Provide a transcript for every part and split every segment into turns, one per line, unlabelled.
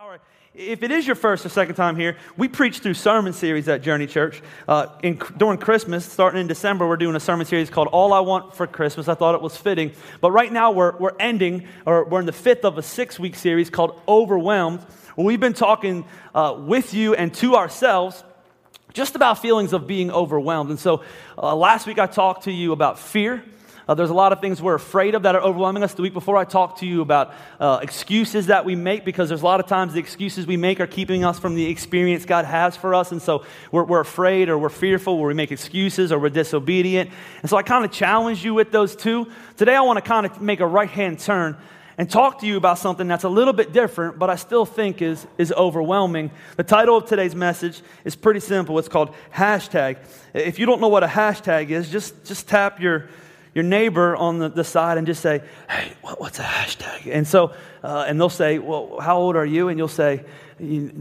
All right. If it is your first or second time here, we preach through sermon series at Journey Church. Uh, in, during Christmas, starting in December, we're doing a sermon series called All I Want for Christmas. I thought it was fitting. But right now, we're, we're ending, or we're in the fifth of a six week series called Overwhelmed, where we've been talking uh, with you and to ourselves just about feelings of being overwhelmed. And so uh, last week, I talked to you about fear. Uh, there's a lot of things we're afraid of that are overwhelming us. The week before, I talked to you about uh, excuses that we make because there's a lot of times the excuses we make are keeping us from the experience God has for us. And so we're, we're afraid or we're fearful or we make excuses or we're disobedient. And so I kind of challenge you with those two. Today, I want to kind of make a right hand turn and talk to you about something that's a little bit different, but I still think is, is overwhelming. The title of today's message is pretty simple. It's called hashtag. If you don't know what a hashtag is, just, just tap your, your neighbor on the, the side and just say, hey, what, what's a hashtag? And so, uh, and they'll say, well, how old are you? And you'll say,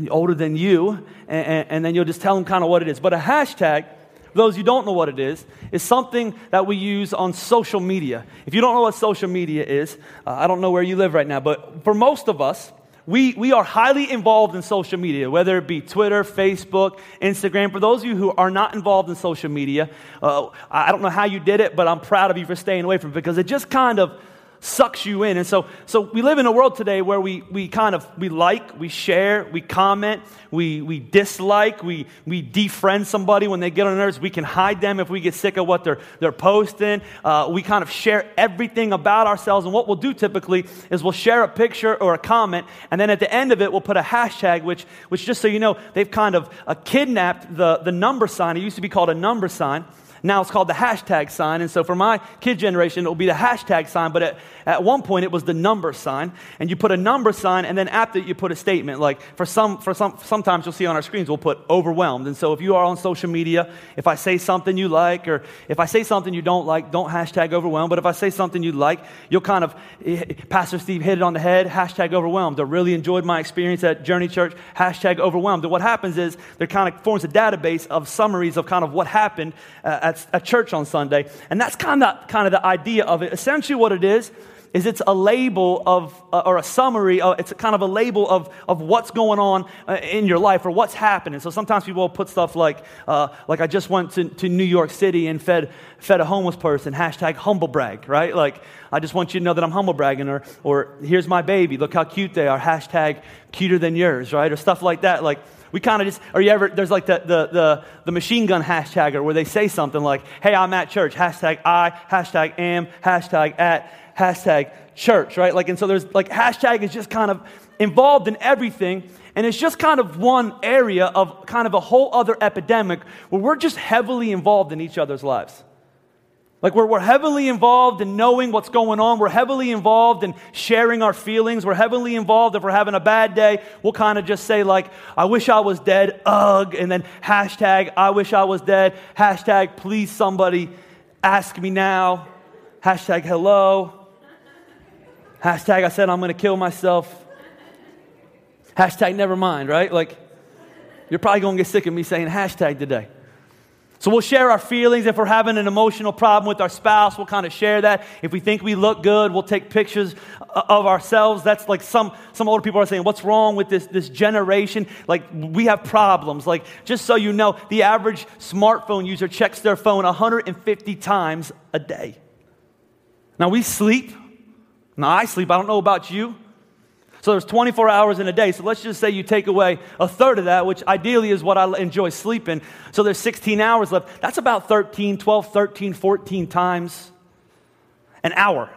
older than you. And, and, then you'll just tell them kind of what it is. But a hashtag, for those who don't know what it is, is something that we use on social media. If you don't know what social media is, uh, I don't know where you live right now, but for most of us, we, we are highly involved in social media, whether it be Twitter, Facebook, Instagram. For those of you who are not involved in social media, uh, I don't know how you did it, but I'm proud of you for staying away from it because it just kind of sucks you in. And so, so we live in a world today where we, we kind of, we like, we share, we comment, we, we dislike, we, we defriend somebody when they get on nerves. We can hide them if we get sick of what they're, they're posting. Uh, we kind of share everything about ourselves. And what we'll do typically is we'll share a picture or a comment, and then at the end of it, we'll put a hashtag, which, which just so you know, they've kind of uh, kidnapped the, the number sign. It used to be called a number sign. Now it's called the hashtag sign. And so for my kid generation, it will be the hashtag sign. But at, at one point, it was the number sign. And you put a number sign, and then after you put a statement. Like for some, for some, sometimes you'll see on our screens, we'll put overwhelmed. And so if you are on social media, if I say something you like, or if I say something you don't like, don't hashtag overwhelmed. But if I say something you like, you'll kind of, eh, Pastor Steve hit it on the head, hashtag overwhelmed. I really enjoyed my experience at Journey Church, hashtag overwhelmed. And what happens is there kind of forms a database of summaries of kind of what happened uh, at at, church on Sunday. And that's kind of, kind of the idea of it. Essentially, what it is, is it's a label of, uh, or a summary, of, it's a kind of a label of, of what's going on uh, in your life or what's happening. So sometimes people will put stuff like, uh, like I just went to, to New York City and fed, fed a homeless person, hashtag humble brag, right? Like, I just want you to know that I'm humble bragging, or, or here's my baby, look how cute they are, hashtag cuter than yours, right? Or stuff like that. Like, we kind of just, or you ever, there's like the, the, the, the machine gun hashtagger where they say something like, hey, I'm at church, hashtag I, hashtag am, hashtag at, hashtag church, right? Like, and so there's like hashtag is just kind of involved in everything. And it's just kind of one area of kind of a whole other epidemic where we're just heavily involved in each other's lives. Like we're, we're heavily involved in knowing what's going on. We're heavily involved in sharing our feelings. We're heavily involved if we're having a bad day. We'll kind of just say like, I wish I was dead, ugh, and then hashtag, I wish I was dead, hashtag, please somebody ask me now, hashtag, hello, hashtag, I said I'm going to kill myself, hashtag, never mind, right? Like, you're probably going to get sick of me saying hashtag today. So we'll share our feelings. If we're having an emotional problem with our spouse, we'll kind of share that. If we think we look good, we'll take pictures uh, of ourselves. That's like some, some older people are saying, what's wrong with this, this generation? Like, we have problems. Like, just so you know, the average smartphone user checks their phone 150 times a day. Now, we sleep. Now, I sleep. I don't know about you. So there's 24 hours in a day. So let's just say you take away a third of that, which ideally is what I enjoy sleeping. So there's 16 hours left. That's about 13, 12, 13, 14 times an hour.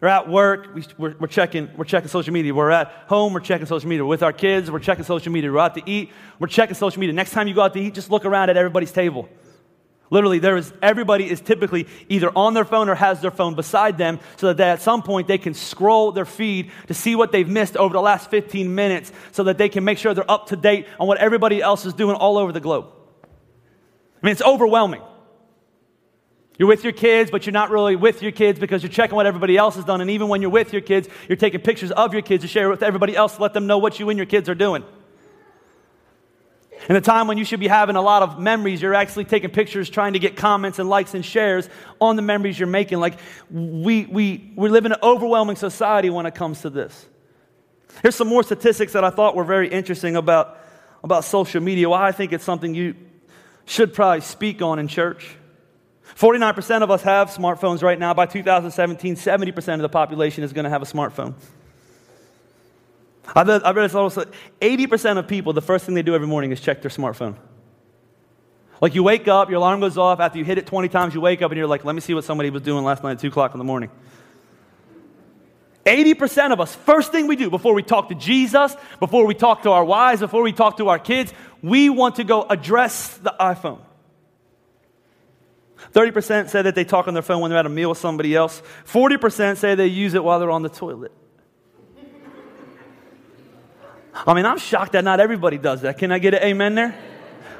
We're at work, we, are we're, checking, we're checking social media. We're at home, we're checking social media. With our kids, we're checking social media. We're out to eat, we're checking social media. Next time you go out to eat, just look around at everybody's table. Literally, there is everybody is typically either on their phone or has their phone beside them, so that at some point they can scroll their feed to see what they've missed over the last 15 minutes, so that they can make sure they're up to date on what everybody else is doing all over the globe. I mean, it's overwhelming. You're with your kids, but you're not really with your kids because you're checking what everybody else has done. And even when you're with your kids, you're taking pictures of your kids to share with everybody else to let them know what you and your kids are doing. In a time when you should be having a lot of memories, you're actually taking pictures, trying to get comments and likes and shares on the memories you're making. Like, we, we, we live in an overwhelming society when it comes to this. Here's some more statistics that I thought were very interesting about, about social media, why I think it's something you should probably speak on in church. 49% of us have smartphones right now. By 2017, 70% of the population is going to have a smartphone. I read, I read this also 80% of people, the first thing they do every morning is check their smartphone. Like you wake up, your alarm goes off, after you hit it 20 times, you wake up and you're like, let me see what somebody was doing last night at 2 o'clock in the morning. 80% of us, first thing we do before we talk to Jesus, before we talk to our wives, before we talk to our kids, we want to go address the iPhone. 30% say that they talk on their phone when they're at a meal with somebody else. 40% say they use it while they're on the toilet. I mean, I'm shocked that not everybody does that. Can I get an amen there?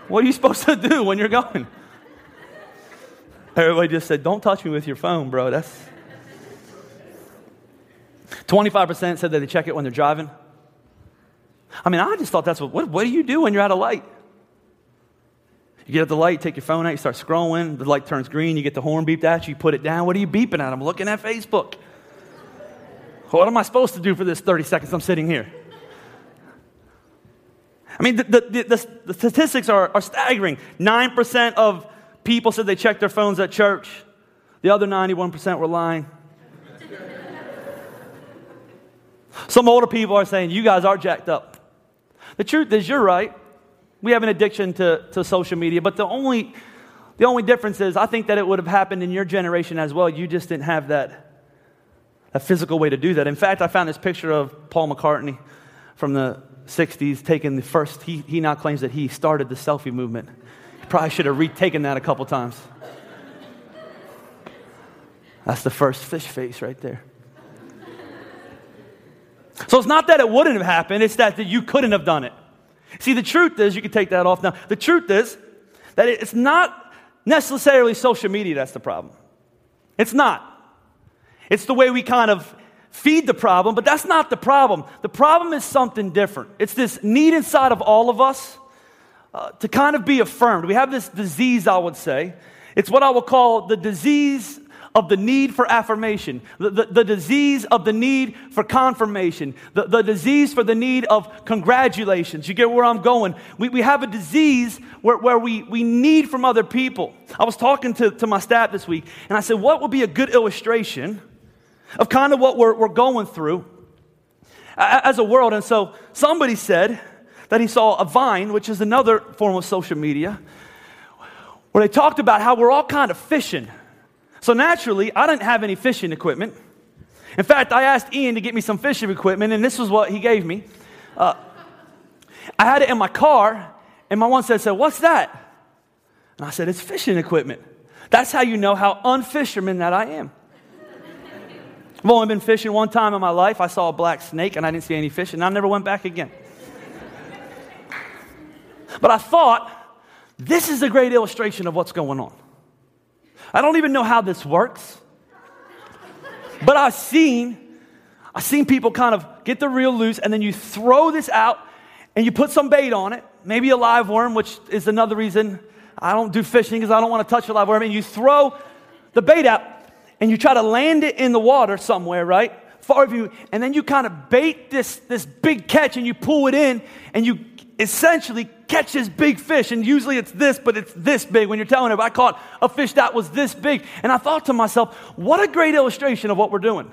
What are you supposed to do when you're going? Everybody just said, Don't touch me with your phone, bro. That's 25% said that they check it when they're driving. I mean, I just thought that's what, what, what do you do when you're at a light? You get at the light, take your phone out, you start scrolling, the light turns green, you get the horn beeped at you, you put it down. What are you beeping at? I'm looking at Facebook. What am I supposed to do for this 30 seconds I'm sitting here? I mean, the, the, the, the statistics are, are staggering. 9% of people said they checked their phones at church, the other 91% were lying. Some older people are saying, You guys are jacked up. The truth is, you're right. We have an addiction to, to social media, but the only, the only difference is I think that it would have happened in your generation as well. You just didn't have that, that physical way to do that. In fact, I found this picture of Paul McCartney from the 60s taking the first, he, he now claims that he started the selfie movement. He probably should have retaken that a couple times. That's the first fish face right there. So it's not that it wouldn't have happened, it's that, that you couldn't have done it. See, the truth is, you can take that off now. The truth is that it's not necessarily social media that's the problem. It's not. It's the way we kind of feed the problem, but that's not the problem. The problem is something different. It's this need inside of all of us uh, to kind of be affirmed. We have this disease, I would say. It's what I would call the disease of the need for affirmation, the, the, the, disease of the need for confirmation, the, the disease for the need of congratulations. You get where I'm going? We, we have a disease where, where we, we need from other people. I was talking to, to my staff this week, and I said, What would be a good illustration of kind of what we're, we're going through as a world? And so somebody said that he saw a vine, which is another form of social media, where they talked about how we're all kind of fishing so naturally, I didn't have any fishing equipment. In fact, I asked Ian to get me some fishing equipment, and this was what he gave me. Uh, I had it in my car, and my one said, said, What's that? And I said, It's fishing equipment. That's how you know how unfisherman that I am. I've only been fishing one time in my life. I saw a black snake and I didn't see any fish, and I never went back again. But I thought, this is a great illustration of what's going on. I don't even know how this works. But I've seen, I've seen people kind of get the reel loose and then you throw this out and you put some bait on it, maybe a live worm, which is another reason I don't do fishing because I don't want to touch a live worm. And you throw the bait out and you try to land it in the water somewhere, right? Far of you, and then you kind of bait this, this big catch and you pull it in and you essentially catches big fish. And usually it's this, but it's this big. When you're telling it, I caught a fish that was this big. And I thought to myself, what a great illustration of what we're doing.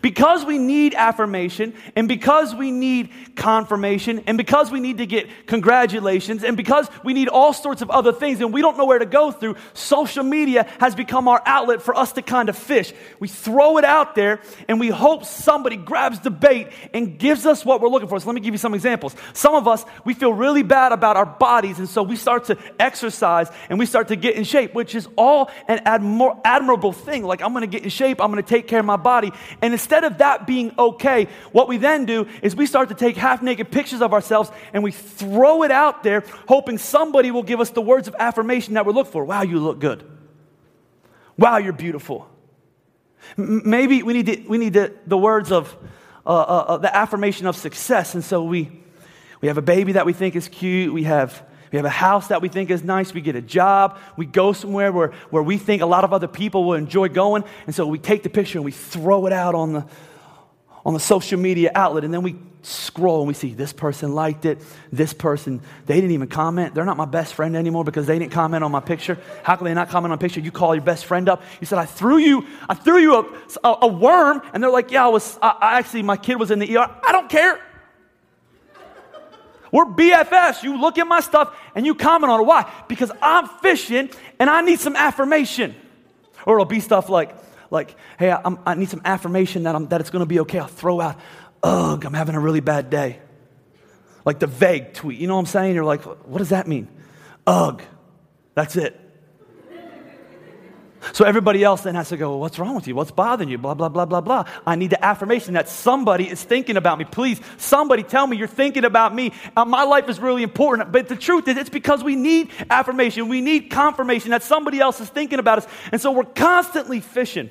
Because we need affirmation, and because we need confirmation, and because we need to get congratulations, and because we need all sorts of other things, and we don't know where to go through, social media has become our outlet for us to kind of fish. We throw it out there, and we hope somebody grabs the bait and gives us what we're looking for. So let me give you some examples. Some of us, we feel really bad about our bodies, and so we start to exercise and we start to get in shape, which is all an admir- admirable thing. Like, I'm gonna get in shape, I'm gonna take care of my body, and instead of that being okay, what we then do is we start to take half naked pictures of ourselves and we throw it out there, hoping somebody will give us the words of affirmation that we look for. Wow, you look good. Wow, you're beautiful. M- maybe we need, to, we need the, the words of uh, uh, uh, the affirmation of success. And so we, we have a baby that we think is cute. We have we have a house that we think is nice. We get a job. We go somewhere where, where we think a lot of other people will enjoy going. And so we take the picture and we throw it out on the, on the social media outlet. And then we scroll and we see this person liked it, this person, they didn't even comment. They're not my best friend anymore because they didn't comment on my picture. How can they not comment on a picture? You call your best friend up. You said, I threw you, I threw you a, a, a worm. And they're like, yeah, I was, I, I actually, my kid was in the ER. I don't care. We're BFFs. You look at my stuff and you comment on it. Why? Because I'm fishing and I need some affirmation. Or it'll be stuff like, like, hey, I, I need some affirmation that, I'm, that it's going to be okay. I'll throw out, ugh, I'm having a really bad day. Like the vague tweet. You know what I'm saying? You're like, what does that mean? Ugh. That's it. So everybody else then has to go, well, What's wrong with you? What's bothering you? Blah, blah, blah, blah, blah. I need the affirmation that somebody is thinking about me. Please, somebody tell me you're thinking about me. Uh, my life is really important. But the truth is, it's because we need affirmation. We need confirmation that somebody else is thinking about us. And so we're constantly fishing.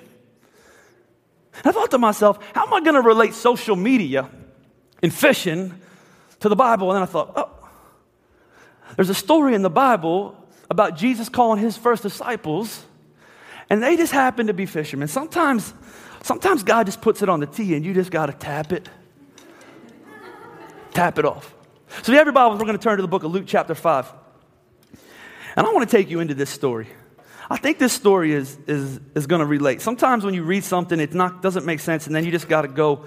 I thought to myself, how am I going to relate social media and fishing to the Bible? And then I thought, oh, there's a story in the Bible about Jesus calling his first disciples and they just happen to be fishermen. Sometimes, sometimes God just puts it on the tee and you just got to tap it. tap it off. So if you have your Bibles, we're going to turn to the book of Luke chapter 5. And I want to take you into this story. I think this story is, is, is going to relate. Sometimes when you read something, it not, doesn't make sense, and then you just got to go,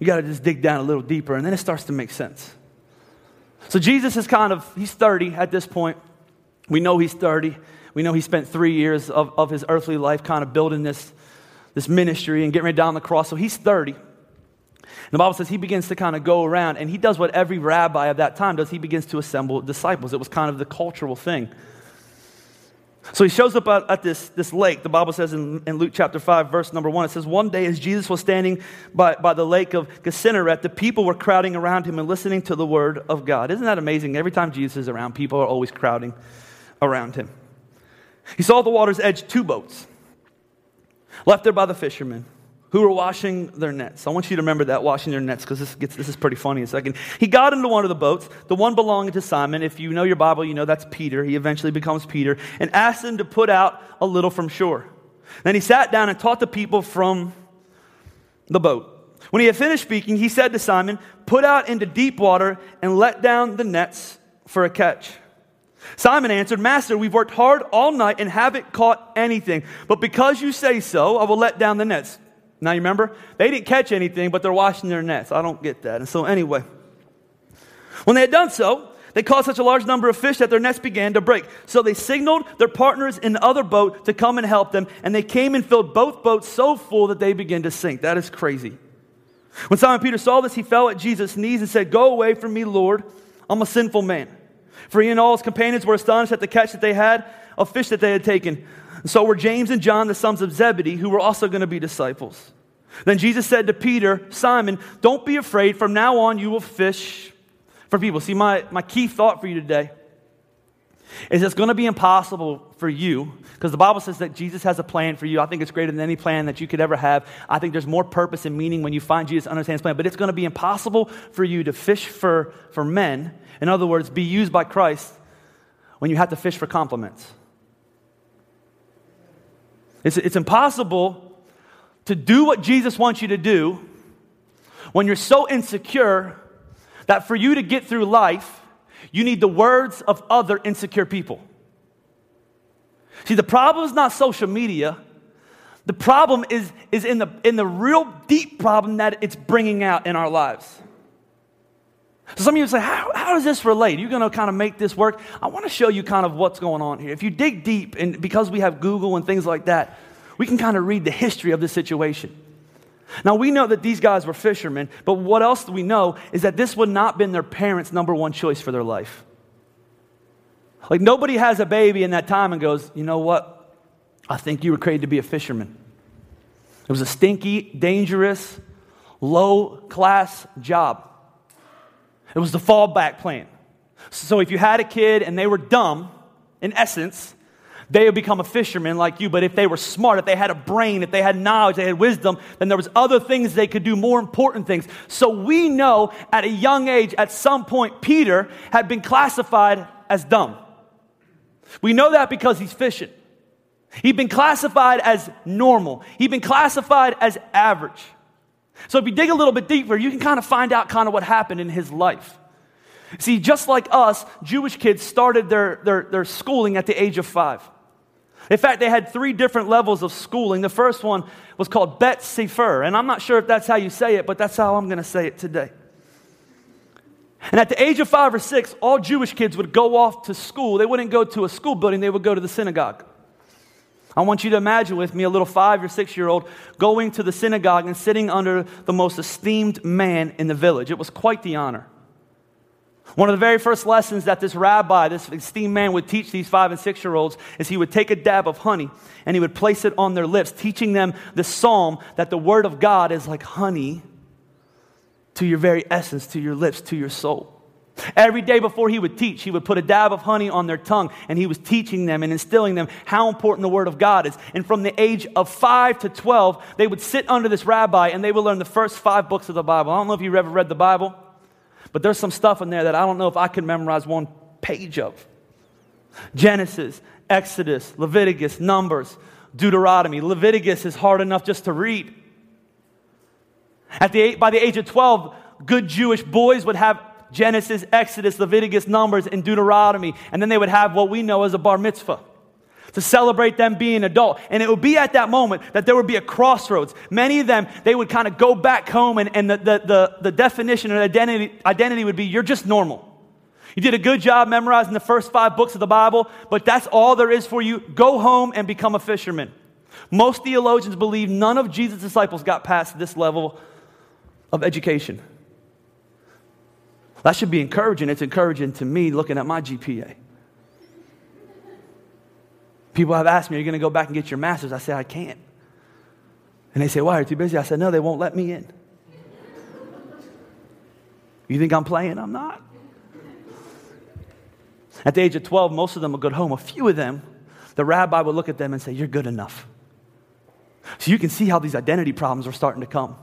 you got to just dig down a little deeper, and then it starts to make sense. So Jesus is kind of, he's 30 at this point. We know he's 30. We know he spent three years of, of his earthly life kind of building this, this ministry and getting ready down the cross. So he's 30. the Bible says he begins to kind of go around and he does what every rabbi of that time does. He begins to assemble disciples. It was kind of the cultural thing. So he shows up at, at, this, this lake. The Bible says in, in, Luke chapter 5, verse number 1, it says, One day as Jesus was standing by, by the lake of Gennesaret, the people were crowding around him and listening to the word of God. Isn't that amazing? Every time Jesus is around, people are always crowding around him. He saw the water's edge two boats left there by the fishermen who were washing their nets. I want you to remember that, washing their nets, because this, this is pretty funny in a second. He got into one of the boats, the one belonging to Simon. If you know your Bible, you know that's Peter. He eventually becomes Peter, and asked him to put out a little from shore. Then he sat down and taught the people from the boat. When he had finished speaking, he said to Simon, Put out into deep water and let down the nets for a catch. Simon answered, Master, we've worked hard all night and haven't caught anything. But because you say so, I will let down the nets. Now you remember? They didn't catch anything, but they're washing their nets. I don't get that. And so, anyway, when they had done so, they caught such a large number of fish that their nets began to break. So they signaled their partners in the other boat to come and help them, and they came and filled both boats so full that they began to sink. That is crazy. When Simon Peter saw this, he fell at Jesus' knees and said, Go away from me, Lord. I'm a sinful man. For he and all his companions were astonished at the catch that they had of fish that they had taken. So were James and John, the sons of Zebedee, who were also going to be disciples. Then Jesus said to Peter, Simon, don't be afraid. From now on, you will fish for people. See, my, my key thought for you today is it's going to be impossible for you because the Bible says that Jesus has a plan for you. I think it's greater than any plan that you could ever have. I think there's more purpose and meaning when you find Jesus understands his plan, but it's going to be impossible for you to fish for, for men in other words, be used by Christ when you have to fish for compliments. It's, it's impossible to do what Jesus wants you to do when you're so insecure that for you to get through life, you need the words of other insecure people. See, the problem is not social media. The problem is, is in, the, in the real deep problem that it's bringing out in our lives. So some of you say, how, how does this relate? You're going to kind of make this work. I want to show you kind of what's going on here. If you dig deep, and because we have Google and things like that, we can kind of read the history of this situation. Now, we know that these guys were fishermen, but what else do we know is that this would not have been their parents' number one choice for their life. Like, nobody has a baby in that time and goes, you know what? I think you were created to be a fisherman. It was a stinky, dangerous, low class job. It was the fallback plan. So if you had a kid and they were dumb, in essence, they would become a fisherman like you. But if they were smart, if they had a brain, if they had knowledge, they had wisdom, then there was other things they could do, more important things. So we know at a young age, at some point, Peter had been classified as dumb. We know that because he's fishing. He'd been classified as normal. He'd been classified as average. So if you dig a little bit deeper, you can kind of find out kind of what happened in his life. See, just like us, Jewish kids started their, their, their schooling at the age of five. In fact, they had three different levels of schooling. The first one was called Bet Sefer, and I'm not sure if that's how you say it, but that's how I'm going to say it today. And at the age of five or six, all Jewish kids would go off to school. They wouldn't go to a school building, they would go to the synagogue. I want you to imagine with me a little five or six year old going to the synagogue and sitting under the most esteemed man in the village. It was quite the honor. One of the very first lessons that this rabbi, this esteemed man, would teach these five and six year olds is he would take a dab of honey and he would place it on their lips, teaching them the psalm that the word of God is like honey to your very essence, to your lips, to your soul. Every day before he would teach, he would put a dab of honey on their tongue and he was teaching them and instilling them how important the Word of God is. And from the age of 5 to 12, they would sit under this rabbi and they would learn the first five books of the Bible. I don't know if you've ever read the Bible. But there's some stuff in there that I don't know if I could memorize one page of Genesis, Exodus, Leviticus, Numbers, Deuteronomy. Leviticus is hard enough just to read. At the, by the age of 12, good Jewish boys would have Genesis, Exodus, Leviticus, Numbers, and Deuteronomy. And then they would have what we know as a bar mitzvah to celebrate them being adult. And it would be at that moment that there would be a crossroads. Many of them, they would kind of go back home, and, and the, the, the, the definition and identity, identity would be you're just normal. You did a good job memorizing the first five books of the Bible, but that's all there is for you. Go home and become a fisherman. Most theologians believe none of Jesus' disciples got past this level of education. That should be encouraging. It's encouraging to me looking at my GPA. People have asked me, Are you going to go back and get your master's? I said, I can't. And they say, Why? Are you too busy? I said, No, they won't let me in. You think I'm playing? I'm not. At the age of 12, most of them would go home. A few of them, the rabbi would look at them and say, You're good enough. So you can see how these identity problems were starting to come.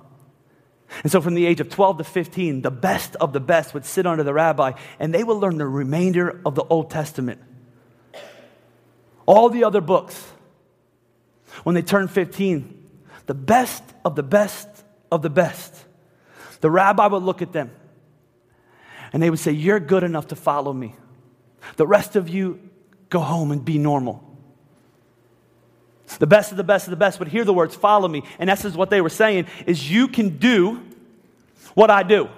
And so, from the age of 12 to 15, the best of the best would sit under the rabbi and they would learn the remainder of the Old Testament all the other books. When they turned 15, the best of the best of the best, the rabbi would look at them and they would say, You're good enough to follow me. The rest of you, go home and be normal. The best of the best of the best would hear the words, Follow me. And that's what they were saying is you can do what I do.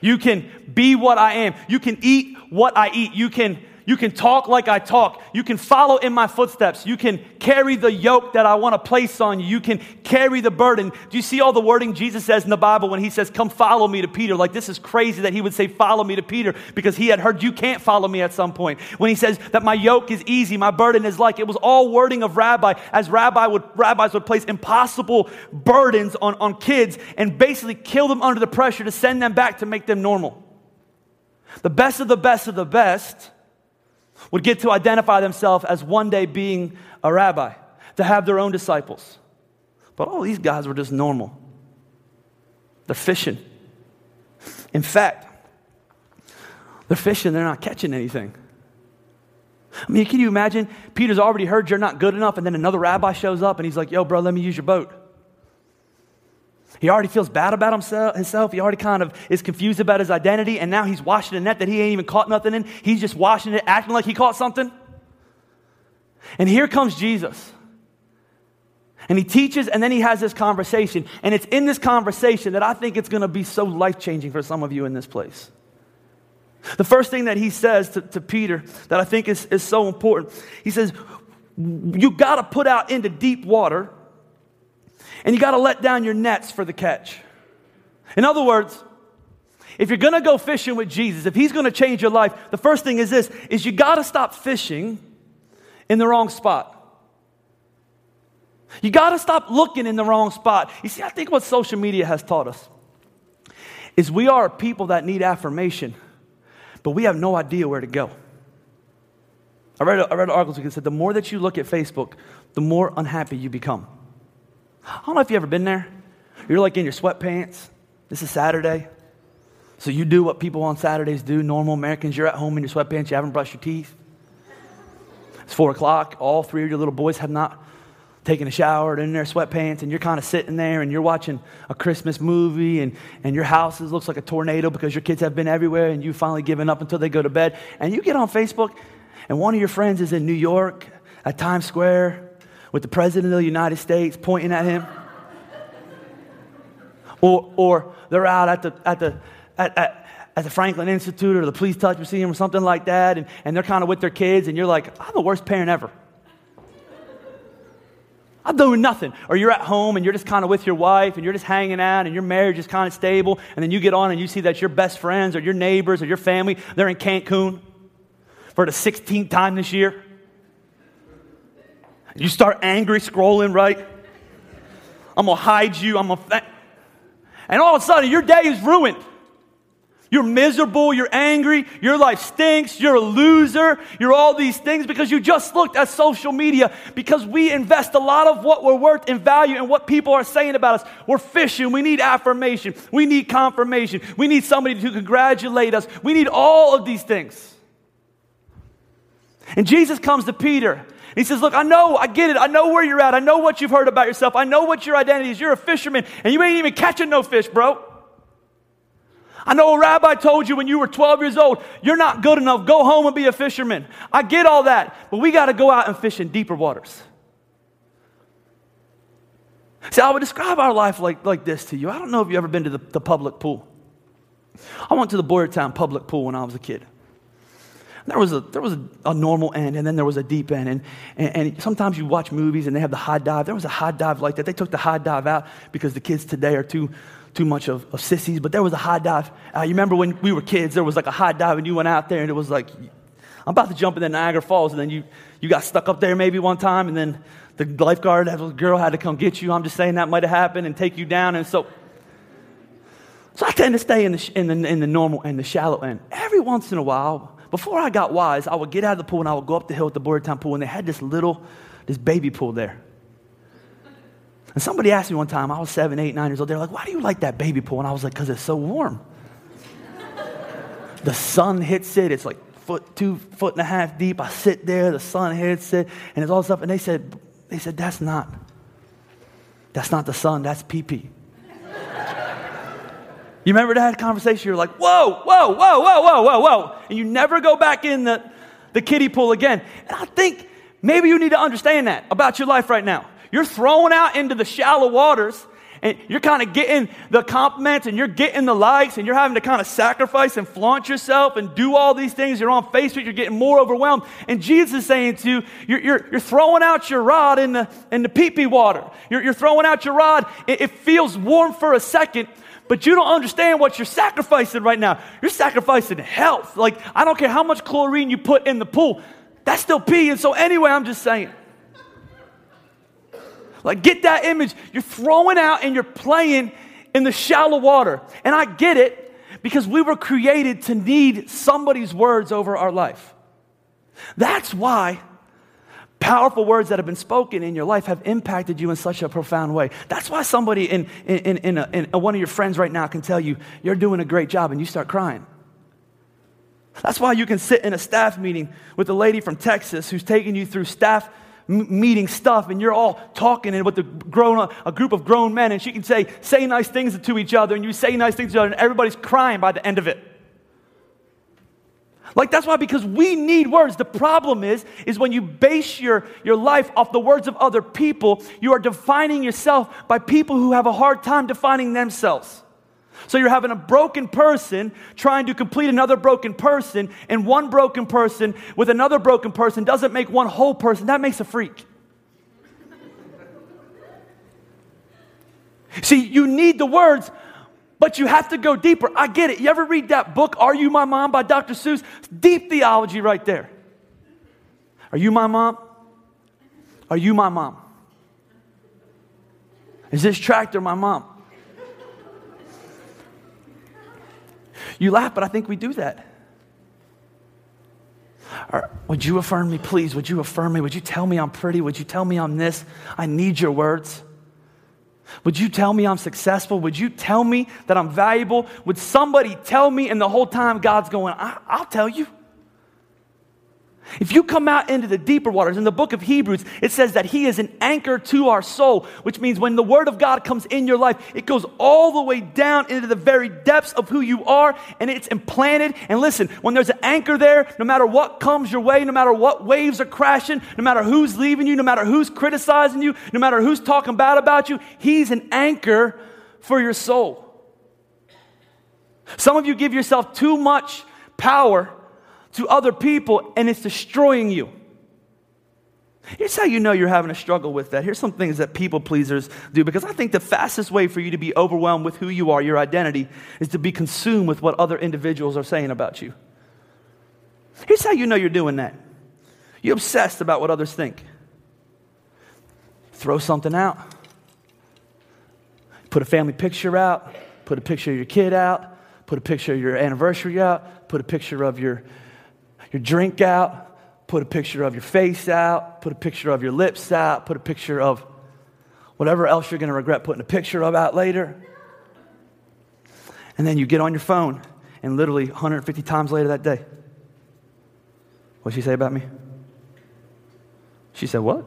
You can be what I am. You can eat what I eat. You can you can talk like I talk. You can follow in my footsteps. You can carry the yoke that I want to place on you. You can carry the burden. Do you see all the wording Jesus says in the Bible when he says, Come follow me to Peter? Like, this is crazy that he would say, Follow me to Peter because he had heard you can't follow me at some point. When he says that my yoke is easy, my burden is like, it was all wording of rabbi as rabbi would, rabbis would place impossible burdens on, on kids and basically kill them under the pressure to send them back to make them normal. The best of the best of the best would get to identify themselves as one day being a rabbi, to have their own disciples. But all these guys were just normal. They're fishing. In fact, they're fishing, they're not catching anything. I mean, can you imagine? Peter's already heard you're not good enough, and then another rabbi shows up and he's like, Yo, bro, let me use your boat. He already feels bad about himself. He already kind of is confused about his identity. And now he's washing a net that he ain't even caught nothing in. He's just washing it, acting like he caught something. And here comes Jesus. And he teaches, and then he has this conversation. And it's in this conversation that I think it's going to be so life changing for some of you in this place. The first thing that he says to, to Peter that I think is, is so important he says, You got to put out into deep water and you got to let down your nets for the catch. In other words, if you're going to go fishing with Jesus, if he's going to change your life, the first thing is this is you got to stop fishing in the wrong spot. You got to stop looking in the wrong spot. You see, I think what social media has taught us is we are people that need affirmation, but we have no idea where to go. I read, a, I read an article that said the more that you look at Facebook, the more unhappy you become. I don't know if you've ever been there. You're like in your sweatpants. This is Saturday. So you do what people on Saturdays do, normal Americans. You're at home in your sweatpants, you haven't brushed your teeth. It's four o'clock. All three of your little boys have not taking a shower and in their sweatpants, and you're kind of sitting there and you're watching a Christmas movie, and, and your house looks like a tornado because your kids have been everywhere, and you've finally given up until they go to bed. And you get on Facebook, and one of your friends is in New York at Times Square with the President of the United States pointing at him. or, or they're out at the, at the, at, at, at the Franklin Institute or the Please Touch Museum or something like that, and, and they're kind of with their kids, and you're like, I'm the worst parent ever. I'm doing nothing. Or you're at home and you're just kind of with your wife and you're just hanging out and your marriage is kind of stable. And then you get on and you see that your best friends or your neighbors or your family, they're in Cancun for the 16th time this year. You start angry scrolling, right? I'm to hide you. I'm to. And all of a sudden, your day is ruined. You're miserable, you're angry, your life stinks, you're a loser, you're all these things because you just looked at social media because we invest a lot of what we're worth in value and what people are saying about us. We're fishing, we need affirmation, we need confirmation, we need somebody to congratulate us, we need all of these things. And Jesus comes to Peter. And He says, Look, I know, I get it. I know where you're at. I know what you've heard about yourself. I know what your identity is. You're a fisherman, and you ain't even catching no fish, bro. I know a rabbi told you when you were 12 years old, you're not good enough. Go home and be a fisherman. I get all that, but we got to go out and fish in deeper waters. See, I would describe our life like, like this to you. I don't know if you've ever been to the, the public pool. I went to the Boyertown public pool when I was a kid. There was, a, there was a, a, normal end, and then there was a deep end. And, and, and, sometimes you watch movies and they have the high dive. There was a high dive like that. They took the high dive out because the kids today are too too much of, of sissies, but there was a high dive. Uh, you remember when we were kids, there was like a high dive, and you went out there, and it was like, I'm about to jump in the Niagara Falls, and then you, you got stuck up there maybe one time, and then the lifeguard, that girl, had to come get you. I'm just saying that might have happened and take you down. And so, so I tend to stay in the, in the, in the normal and the shallow end. Every once in a while, before I got wise, I would get out of the pool and I would go up the hill at the Boyertown pool, and they had this little, this baby pool there. And somebody asked me one time, I was seven, eight, nine years old, they're like, why do you like that baby pool? And I was like, because it's so warm. the sun hits it, it's like foot, two foot and a half deep. I sit there, the sun hits it, and it's all stuff. And they said, they said, that's not, that's not the sun, that's pee pee. You remember that conversation? You're like, whoa, whoa, whoa, whoa, whoa, whoa, whoa. And you never go back in the, the kiddie pool again. And I think maybe you need to understand that about your life right now. You're thrown out into the shallow waters and you're kind of getting the compliments and you're getting the likes and you're having to kind of sacrifice and flaunt yourself and do all these things. You're on Facebook, you're getting more overwhelmed. And Jesus is saying to you, you're, you're, you're throwing out your rod in the, in the pee pee water. You're, you're throwing out your rod. It, it feels warm for a second, but you don't understand what you're sacrificing right now. You're sacrificing health. Like, I don't care how much chlorine you put in the pool, that's still pee. And so, anyway, I'm just saying. Like, get that image. You're throwing out and you're playing in the shallow water. And I get it because we were created to need somebody's words over our life. That's why powerful words that have been spoken in your life have impacted you in such a profound way. That's why somebody in, in, in, a, in one of your friends right now can tell you, you're doing a great job, and you start crying. That's why you can sit in a staff meeting with a lady from Texas who's taking you through staff meeting stuff and you're all talking and with the grown a group of grown men and she can say say nice things to each other and you say nice things to each other and everybody's crying by the end of it like that's why because we need words the problem is is when you base your your life off the words of other people you are defining yourself by people who have a hard time defining themselves so you're having a broken person trying to complete another broken person, and one broken person with another broken person doesn't make one whole person. That makes a freak. See, you need the words, but you have to go deeper. I get it. You ever read that book, Are You My Mom by Dr. Seuss? Deep theology right there. Are you my mom? Are you my mom? Is this tractor my mom? You laugh, but I think we do that. Or, would you affirm me, please? Would you affirm me? Would you tell me I'm pretty? Would you tell me I'm this? I need your words. Would you tell me I'm successful? Would you tell me that I'm valuable? Would somebody tell me, and the whole time God's going, I- will tell you? If you come out into the deeper waters, in the book of Hebrews, it says that He is an anchor to our soul, which means when the Word of God comes in your life, it goes all the way down into the very depths of who you are and it's implanted. And listen, when there's an anchor there, no matter what comes your way, no matter what waves are crashing, no matter who's leaving you, no matter who's criticizing you, no matter who's talking bad about you, He's an anchor for your soul. Some of you give yourself too much power to other people and it's destroying you. Here's how you know you're having a struggle with that. Here's some things that people pleasers do because I think the fastest way for you to be overwhelmed with who you are, your identity, is to be consumed with what other individuals are saying about you. Here's how you know you're doing that you're obsessed about what others think. Throw something out, put a family picture out, put a picture of your kid out, put a picture of your anniversary out, put a picture of your your drink out, put a picture of your face out, put a picture of your lips out, put a picture of whatever else you're going to regret putting a picture of out later. And then you get on your phone, and literally 150 times later that day, what'd she say about me? She said, What?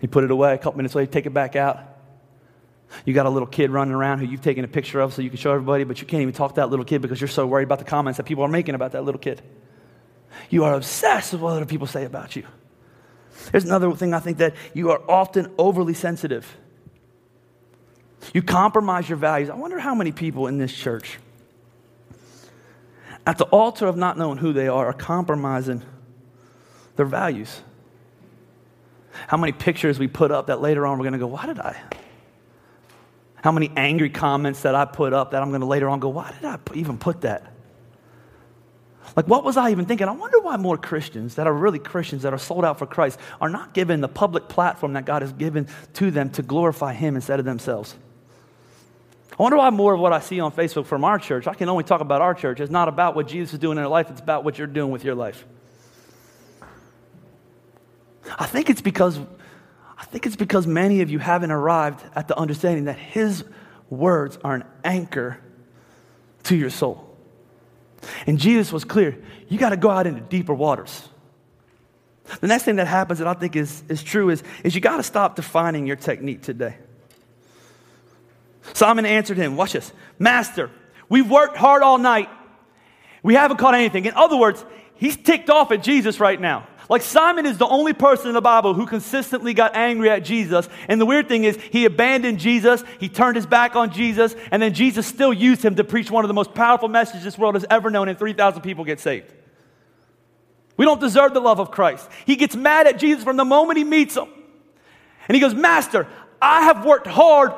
You put it away, a couple minutes later, take it back out. You got a little kid running around who you've taken a picture of so you can show everybody, but you can't even talk to that little kid because you're so worried about the comments that people are making about that little kid. You are obsessed with what other people say about you. There's another thing I think that you are often overly sensitive. You compromise your values. I wonder how many people in this church, at the altar of not knowing who they are, are compromising their values. How many pictures we put up that later on we're going to go, why did I? How many angry comments that I put up that I'm going to later on go, why did I even put that? Like, what was I even thinking? I wonder why more Christians that are really Christians, that are sold out for Christ, are not given the public platform that God has given to them to glorify Him instead of themselves. I wonder why more of what I see on Facebook from our church, I can only talk about our church, it's not about what Jesus is doing in their life, it's about what you're doing with your life. I think it's because I think it's because many of you haven't arrived at the understanding that his words are an anchor to your soul. And Jesus was clear you got to go out into deeper waters. The next thing that happens that I think is, is true is, is you got to stop defining your technique today. Simon answered him, Watch this, Master, we've worked hard all night. We haven't caught anything. In other words, he's ticked off at Jesus right now. Like Simon is the only person in the Bible who consistently got angry at Jesus. And the weird thing is, he abandoned Jesus, he turned his back on Jesus, and then Jesus still used him to preach one of the most powerful messages this world has ever known, and 3,000 people get saved. We don't deserve the love of Christ. He gets mad at Jesus from the moment he meets him. And he goes, Master, I have worked hard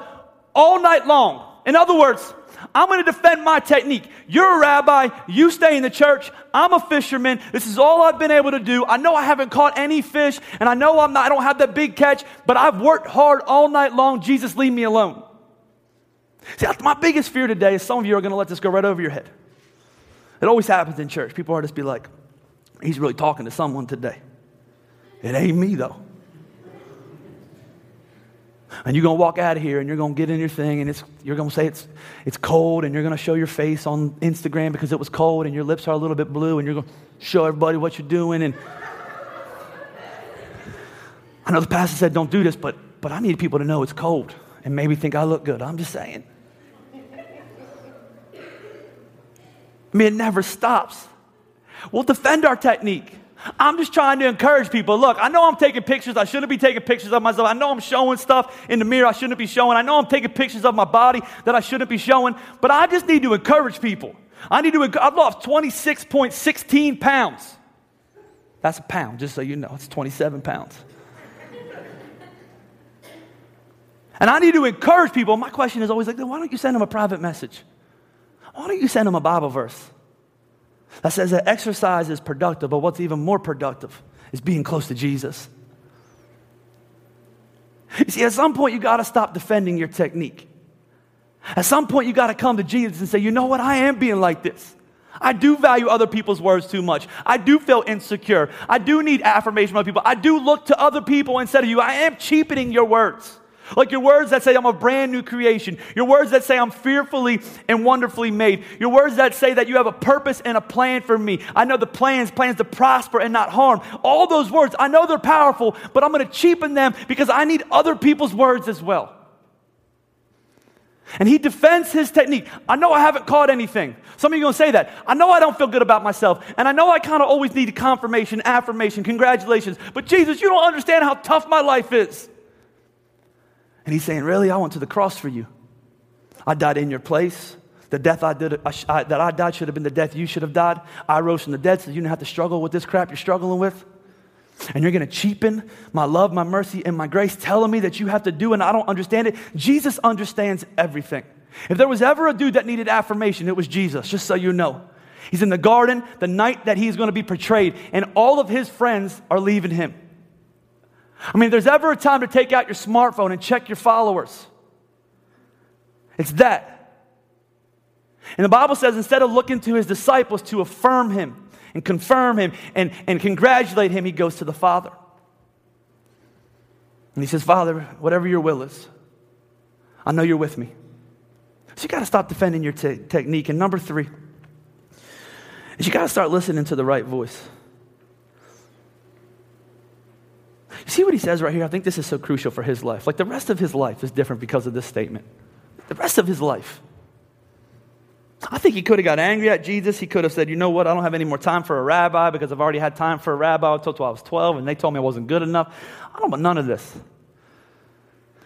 all night long. In other words, I'm going to defend my technique. You're a rabbi. You stay in the church. I'm a fisherman. This is all I've been able to do. I know I haven't caught any fish, and I know I'm not, I don't have that big catch, but I've worked hard all night long. Jesus, leave me alone. See, my biggest fear today is some of you are going to let this go right over your head. It always happens in church. People are just be like, he's really talking to someone today. It ain't me, though. And you're going to walk out of here and you're going to get in your thing and it's, you're going to say it's, it's cold and you're going to show your face on Instagram because it was cold and your lips are a little bit blue and you're going to show everybody what you're doing. And I know the pastor said don't do this, but, but I need people to know it's cold and maybe think I look good. I'm just saying. I mean, it never stops. We'll defend our technique. I'm just trying to encourage people. Look, I know I'm taking pictures. I shouldn't be taking pictures of myself. I know I'm showing stuff in the mirror I shouldn't be showing. I know I'm taking pictures of my body that I shouldn't be showing. But I just need to encourage people. I need to, I've lost 26.16 pounds. That's a pound, just so you know. It's 27 pounds. and I need to encourage people. My question is always like, why don't you send them a private message? Why don't you send them a Bible verse? That says that exercise is productive, but what's even more productive is being close to Jesus. You see, at some point, you got to stop defending your technique. At some point, you got to come to Jesus and say, you know what? I am being like this. I do value other people's words too much. I do feel insecure. I do need affirmation from other people. I do look to other people instead of you. I am cheapening your words. Like your words that say, I'm a brand new creation. Your words that say, I'm fearfully and wonderfully made. Your words that say that you have a purpose and a plan for me. I know the plans, plans to prosper and not harm. All those words, I know they're powerful, but I'm going to cheapen them because I need other people's words as well. And he defends his technique. I know I haven't caught anything. Some of you are going to say that. I know I don't feel good about myself. And I know I kind of always need confirmation, affirmation, congratulations. But Jesus, you don't understand how tough my life is. And he's saying, Really? I went to the cross for you. I died in your place. The death I did, I, I, that I died should have been the death you should have died. I rose from the dead so you don't have to struggle with this crap you're struggling with. And you're going to cheapen my love, my mercy, and my grace, telling me that you have to do and I don't understand it. Jesus understands everything. If there was ever a dude that needed affirmation, it was Jesus, just so you know. He's in the garden the night that he's going to be portrayed, and all of his friends are leaving him. I mean, there's ever a time to take out your smartphone and check your followers, it's that. And the Bible says instead of looking to his disciples to affirm him and confirm him and, and congratulate him, he goes to the Father. And he says, Father, whatever your will is, I know you're with me. So you got to stop defending your te- technique. And number three is you got to start listening to the right voice. You see what he says right here? I think this is so crucial for his life. Like the rest of his life is different because of this statement. The rest of his life. I think he could have got angry at Jesus. He could have said, You know what? I don't have any more time for a rabbi because I've already had time for a rabbi until I was 12 and they told me I wasn't good enough. I don't want none of this.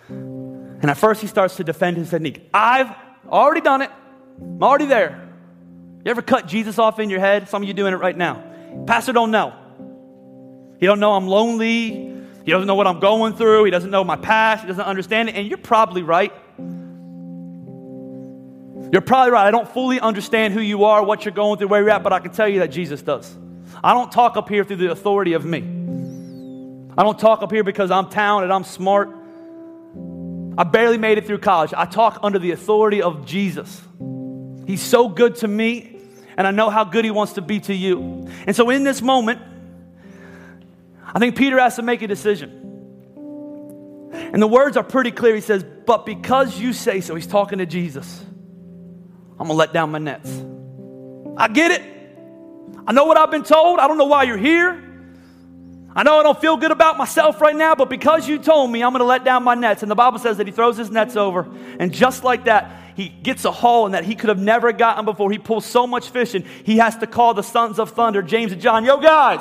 And at first, he starts to defend his technique. I've already done it, I'm already there. You ever cut Jesus off in your head? Some of you doing it right now. Pastor don't know. He don't know I'm lonely. He doesn't know what I'm going through. He doesn't know my past. He doesn't understand it. And you're probably right. You're probably right. I don't fully understand who you are, what you're going through, where you're at, but I can tell you that Jesus does. I don't talk up here through the authority of me. I don't talk up here because I'm talented, I'm smart. I barely made it through college. I talk under the authority of Jesus. He's so good to me, and I know how good He wants to be to you. And so, in this moment, I think Peter has to make a decision. And the words are pretty clear. He says, But because you say so, he's talking to Jesus, I'm to let down my nets. I get it. I know what I've been told. I don't know why you're here. I know I don't feel good about myself right now, but because you told me, I'm going to let down my nets. And the Bible says that he throws his nets over, and just like that, he gets a haul in that he could have never gotten before. He pulls so much fish, and he has to call the sons of thunder, James and John, yo, guys,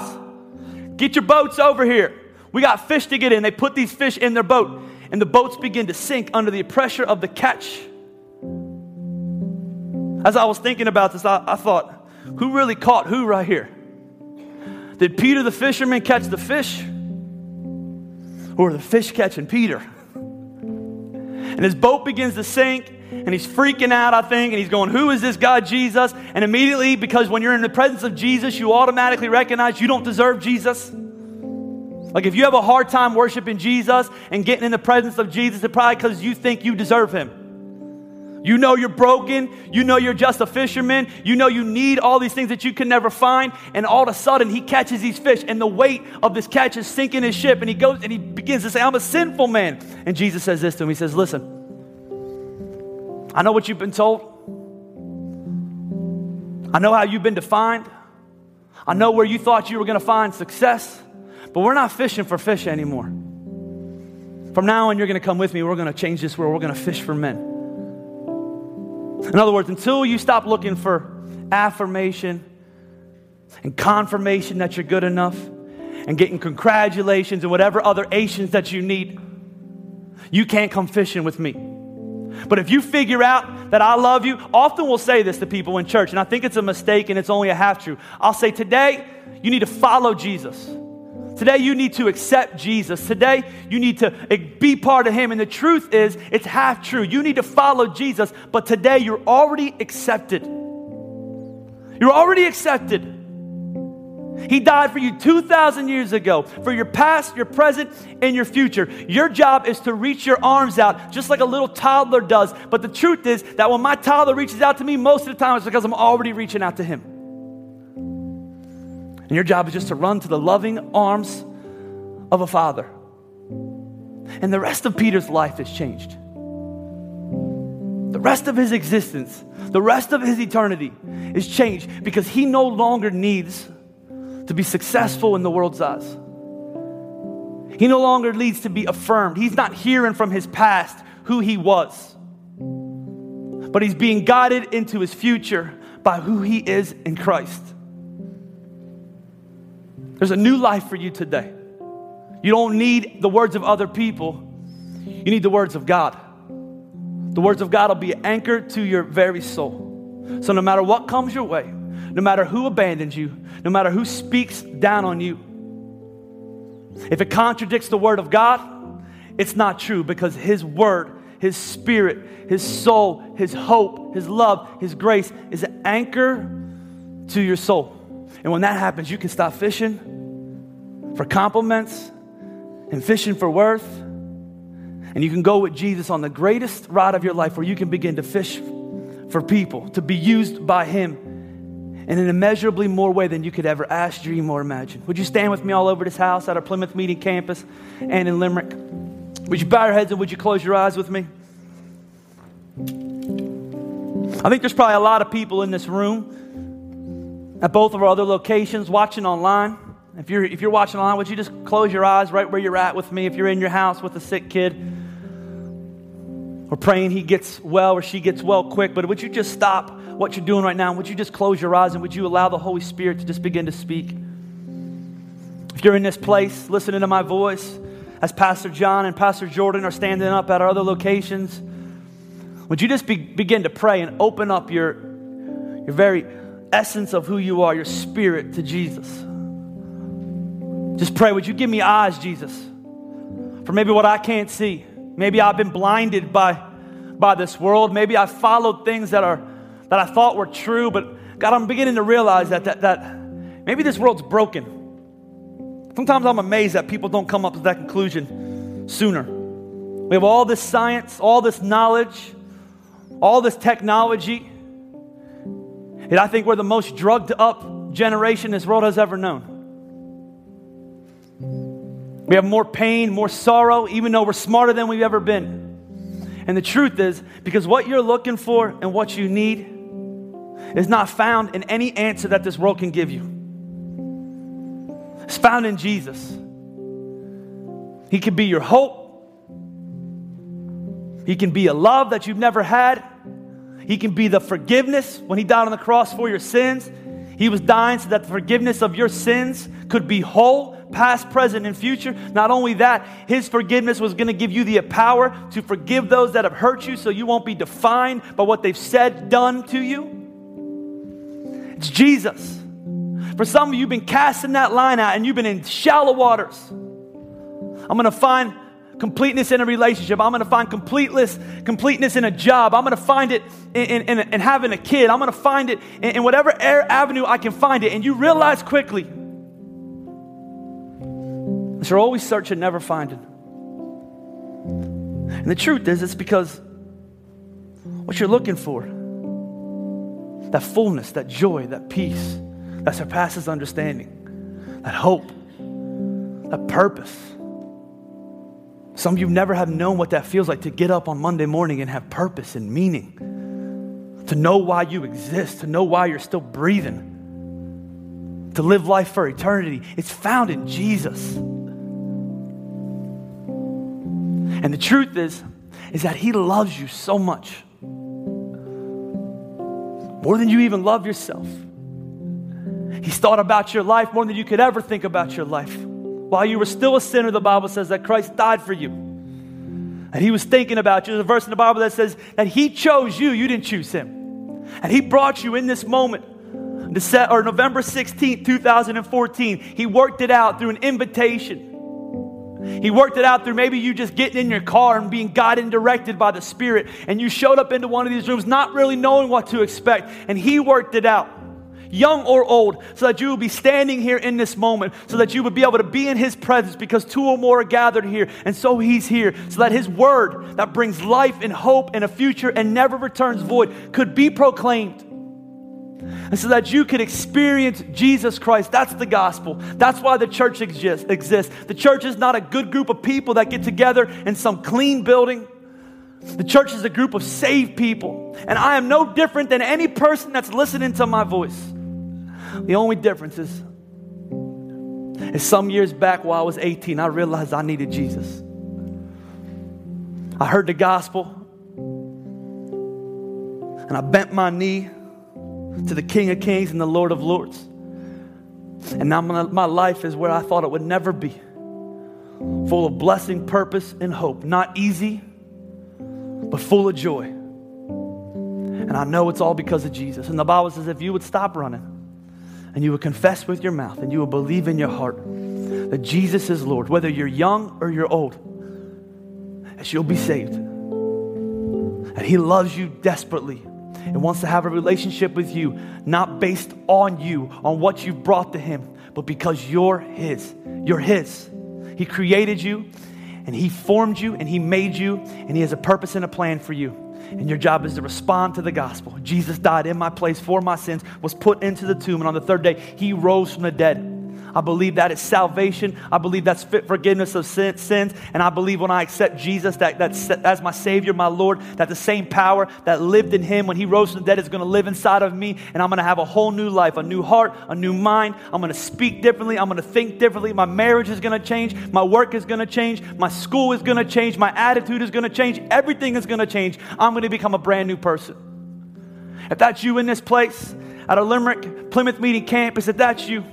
Get your boats over here. We got fish to get in. They put these fish in their boat, and the boats begin to sink under the pressure of the catch. As I was thinking about this, I, I thought, who really caught who right here? Did Peter the fisherman catch the fish? Or the fish catching Peter? And his boat begins to sink, and he's freaking out, I think, and he's going, Who is this God, Jesus? And immediately, because when you're in the presence of Jesus, you automatically recognize you don't deserve Jesus. Like if you have a hard time worshiping Jesus and getting in the presence of Jesus, it's probably because you think you deserve him. You know you're broken. You know you're just a fisherman. You know you need all these things that you can never find. And all of a sudden, he catches these fish, and the weight of this catch is sinking his ship. And he goes and he begins to say, I'm a sinful man. And Jesus says this to him He says, Listen, I know what you've been told. I know how you've been defined. I know where you thought you were going to find success. But we're not fishing for fish anymore. From now on, you're going to come with me. We're going to change this world. We're going to fish for men. In other words, until you stop looking for affirmation and confirmation that you're good enough and getting congratulations and whatever other Asians that you need, you can't come fishing with me. But if you figure out that I love you, often we'll say this to people in church, and I think it's a mistake and it's only a half true. I'll say, today, you need to follow Jesus. Today, you need to accept Jesus. Today, you need to be part of Him. And the truth is, it's half true. You need to follow Jesus, but today, you're already accepted. You're already accepted. He died for you 2,000 years ago, for your past, your present, and your future. Your job is to reach your arms out just like a little toddler does. But the truth is that when my toddler reaches out to me, most of the time it's because I'm already reaching out to him. And your job is just to run to the loving arms of a father. And the rest of Peter's life has changed. The rest of his existence, the rest of his eternity is changed because he no longer needs to be successful in the world's eyes. He no longer needs to be affirmed. He's not hearing from his past who he was, but he's being guided into his future by who he is in Christ. There's a new life for you today. You don't need the words of other people, you need the words of God. The words of God will be anchored to your very soul. So no matter what comes your way, no matter who abandons you, no matter who speaks down on you, if it contradicts the word of God, it's not true because His word, His spirit, His soul, His hope, His love, His grace is an anchor to your soul. And when that happens, you can stop fishing for compliments and fishing for worth. And you can go with Jesus on the greatest ride of your life where you can begin to fish for people, to be used by Him in an immeasurably more way than you could ever ask, dream, or imagine. Would you stand with me all over this house at our Plymouth Meeting campus and in Limerick? Would you bow your heads and would you close your eyes with me? I think there's probably a lot of people in this room at both of our other locations watching online. If you're, if you're watching online, would you just close your eyes right where you're at with me? If you're in your house with a sick kid, we're praying he gets well or she gets well quick, but would you just stop what you're doing right now? Would you just close your eyes and would you allow the Holy Spirit to just begin to speak? If you're in this place listening to my voice, as Pastor John and Pastor Jordan are standing up at our other locations, would you just be, begin to pray and open up your, your very essence of who you are, your spirit to Jesus? Just pray, would you give me eyes, Jesus, for maybe what I can't see? Maybe I've been blinded by, by this world. Maybe I followed things that are that I thought were true, but God, I'm beginning to realize that, that, that maybe this world's broken. Sometimes I'm amazed that people don't come up with that conclusion sooner. We have all this science, all this knowledge, all this technology. And I think we're the most drugged up generation this world has ever known. We have more pain, more sorrow, even though we're smarter than we've ever been. And the truth is, because what you're looking for and what you need is not found in any answer that this world can give you. It's found in Jesus. He can be your hope. He can be a love that you've never had. He can be the forgiveness when He died on the cross for your sins. He was dying so that the forgiveness of your sins could be whole, past, present, and future. Not only that, His forgiveness was going to give you the power to forgive those that have hurt you so you won't be defined by what they've said, done to you. It's Jesus. For some of you, you've been casting that line out and you've been in shallow waters. I'm going to find completeness in a relationship. I'm going to find completeness, completeness in a job. I'm going to find it in, in, in having a kid. I'm going to find it in, in whatever avenue I can find it. And you realize quickly that you're always searching, never finding. And the truth is, it's because what you're looking for that fullness, that joy, that peace that surpasses understanding, that hope, that purpose. Some of you never have known what that feels like to get up on Monday morning and have purpose and meaning, to know why you exist, to know why you're still breathing, to live life for eternity. It's found in Jesus. And the truth is, is that He loves you so much more than you even love yourself. He's thought about your life more than you could ever think about your life. While you were still a sinner, the Bible says that Christ died for you. And he was thinking about you. There's a verse in the Bible that says that he chose you, you didn't choose him. And he brought you in this moment. December, Or November 16, 2014, he worked it out through an invitation he worked it out through maybe you just getting in your car and being guided and directed by the Spirit, and you showed up into one of these rooms not really knowing what to expect, and He worked it out. Young or old, so that you would be standing here in this moment, so that you would be able to be in His presence because two or more are gathered here, and so He's here, so that His word that brings life and hope and a future and never returns void could be proclaimed. And so that you could experience Jesus Christ. That's the gospel. That's why the church exists. The church is not a good group of people that get together in some clean building. The church is a group of saved people. And I am no different than any person that's listening to my voice. The only difference is, is some years back while I was 18, I realized I needed Jesus. I heard the gospel and I bent my knee to the King of Kings and the Lord of Lords. And now my, my life is where I thought it would never be full of blessing, purpose, and hope. Not easy, but full of joy. And I know it's all because of Jesus. And the Bible says if you would stop running and you would confess with your mouth and you would believe in your heart that Jesus is Lord, whether you're young or you're old, that you'll be saved. And He loves you desperately and wants to have a relationship with you, not based on you, on what you've brought to Him, but because you're His. You're His. He created you and He formed you and He made you and He has a purpose and a plan for you. And your job is to respond to the gospel. Jesus died in my place for my sins, was put into the tomb, and on the third day, He rose from the dead. I believe that is salvation. I believe that's forgiveness of sins. And I believe when I accept Jesus that, that's, as my Savior, my Lord, that the same power that lived in Him when He rose from the dead is going to live inside of me. And I'm going to have a whole new life, a new heart, a new mind. I'm going to speak differently. I'm going to think differently. My marriage is going to change. My work is going to change. My school is going to change. My attitude is going to change. Everything is going to change. I'm going to become a brand new person. If that's you in this place, at our Limerick Plymouth Meeting campus, if that's you,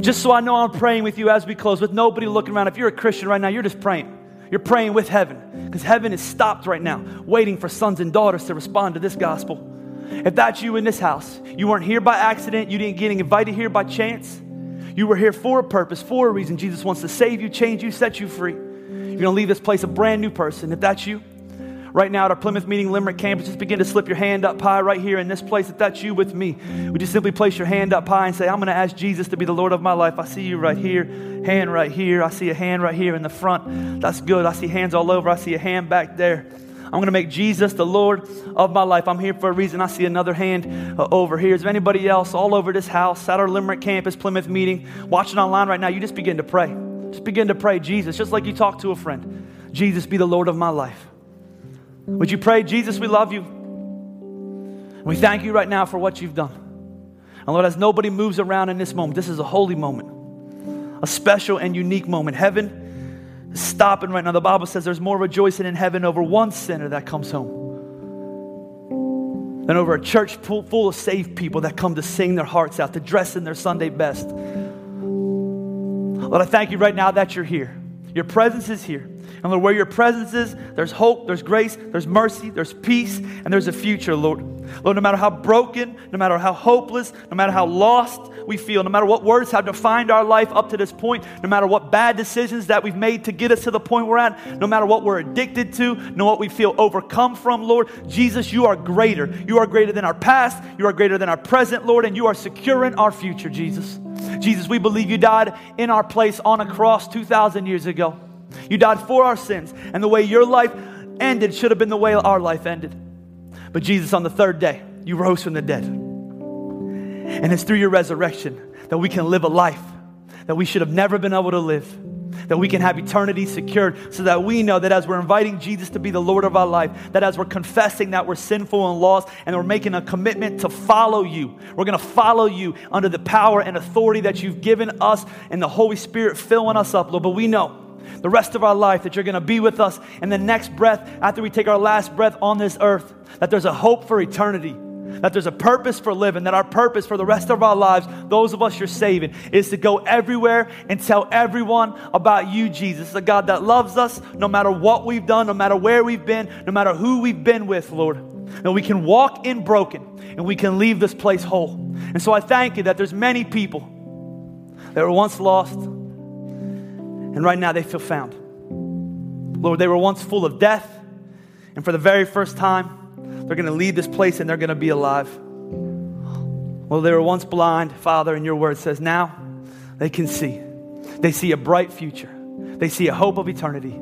just so I know I'm praying with you as we close, with nobody looking around. If you're a Christian right now, you're just praying. You're praying with heaven because heaven is stopped right now, waiting for sons and daughters to respond to this gospel. If that's you in this house, you weren't here by accident, you didn't get invited here by chance. You were here for a purpose, for a reason. Jesus wants to save you, change you, set you free. You're going to leave this place a brand new person. If that's you, right now at our Plymouth Meeting Limerick campus, just begin to slip your hand up high right here in this place. If that's you with me, would you simply place your hand up high and say, I'm going to ask Jesus to be the Lord of my life? I see you right here, hand right here. I see a hand right here in the front. That's good. I see hands all over. I see a hand back there. I'm going to make Jesus the Lord of my life. I'm here for a reason. I see another hand uh, over here. Is there anybody else all over this house, at our Limerick campus, Plymouth meeting, watching online right now? You just begin to pray. Just begin to pray, Jesus, just like you talk to a friend. Jesus, be the Lord of my life. Would you pray, Jesus, we love you. We thank you right now for what you've done. And Lord, as nobody moves around in this moment, this is a holy moment, a special and unique moment. Heaven is stopping right now. The Bible says there's more rejoicing in heaven over one sinner that comes home than over a church full of saved people that come to sing their hearts out, to dress in their Sunday best. Lord, I thank you right now that you're here. Your presence is here. And Lord, where your presence is, there's hope, there's grace, there's mercy, there's peace, and there's a future, Lord. Lord, no matter how broken, no matter how hopeless, no matter how lost we feel, no matter what words have defined our life up to this point, no matter what bad decisions that we've made to get us to the point we're at, no matter what we're addicted to, no what we feel overcome from, Lord, Jesus, you are greater. You are greater than our past, you are greater than our present, Lord, and you are securing our future, Jesus. Jesus, we believe you died in our place on a cross 2,000 years ago. You died for our sins, and the way your life ended should have been the way our life ended. But Jesus, on the third day, you rose from the dead. And it's through your resurrection that we can live a life that we should have never been able to live, that we can have eternity secured, so that we know that as we're inviting Jesus to be the Lord of our life, that as we're confessing that we're sinful and lost, and we're making a commitment to follow you, we're gonna follow you under the power and authority that you've given us and the Holy Spirit filling us up, Lord. But we know the rest of our life, that you're going to be with us in the next breath after we take our last breath on this earth, that there's a hope for eternity. That there's a purpose for living, that our purpose for the rest of our lives, those of us you're saving, is to go everywhere and tell everyone about you, Jesus, a God that loves us no matter what we've done, no matter where we've been, no matter who we've been with, Lord. And we can walk in broken and we can leave this place whole. And so I thank you that there's many people that were once lost, and right now they feel found. Lord, they were once full of death, and for the very first time, they're going to leave this place and they're going to be alive. Well, they were once blind, Father, and your word says now they can see. They see a bright future, they see a hope of eternity.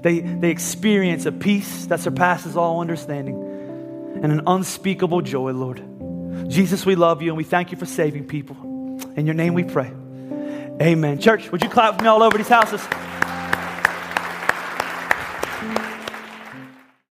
They, they experience a peace that surpasses all understanding and an unspeakable joy, Lord. Jesus, we love you and we thank you for saving people. In your name we pray. Amen. Church, would you clap for me all over these houses?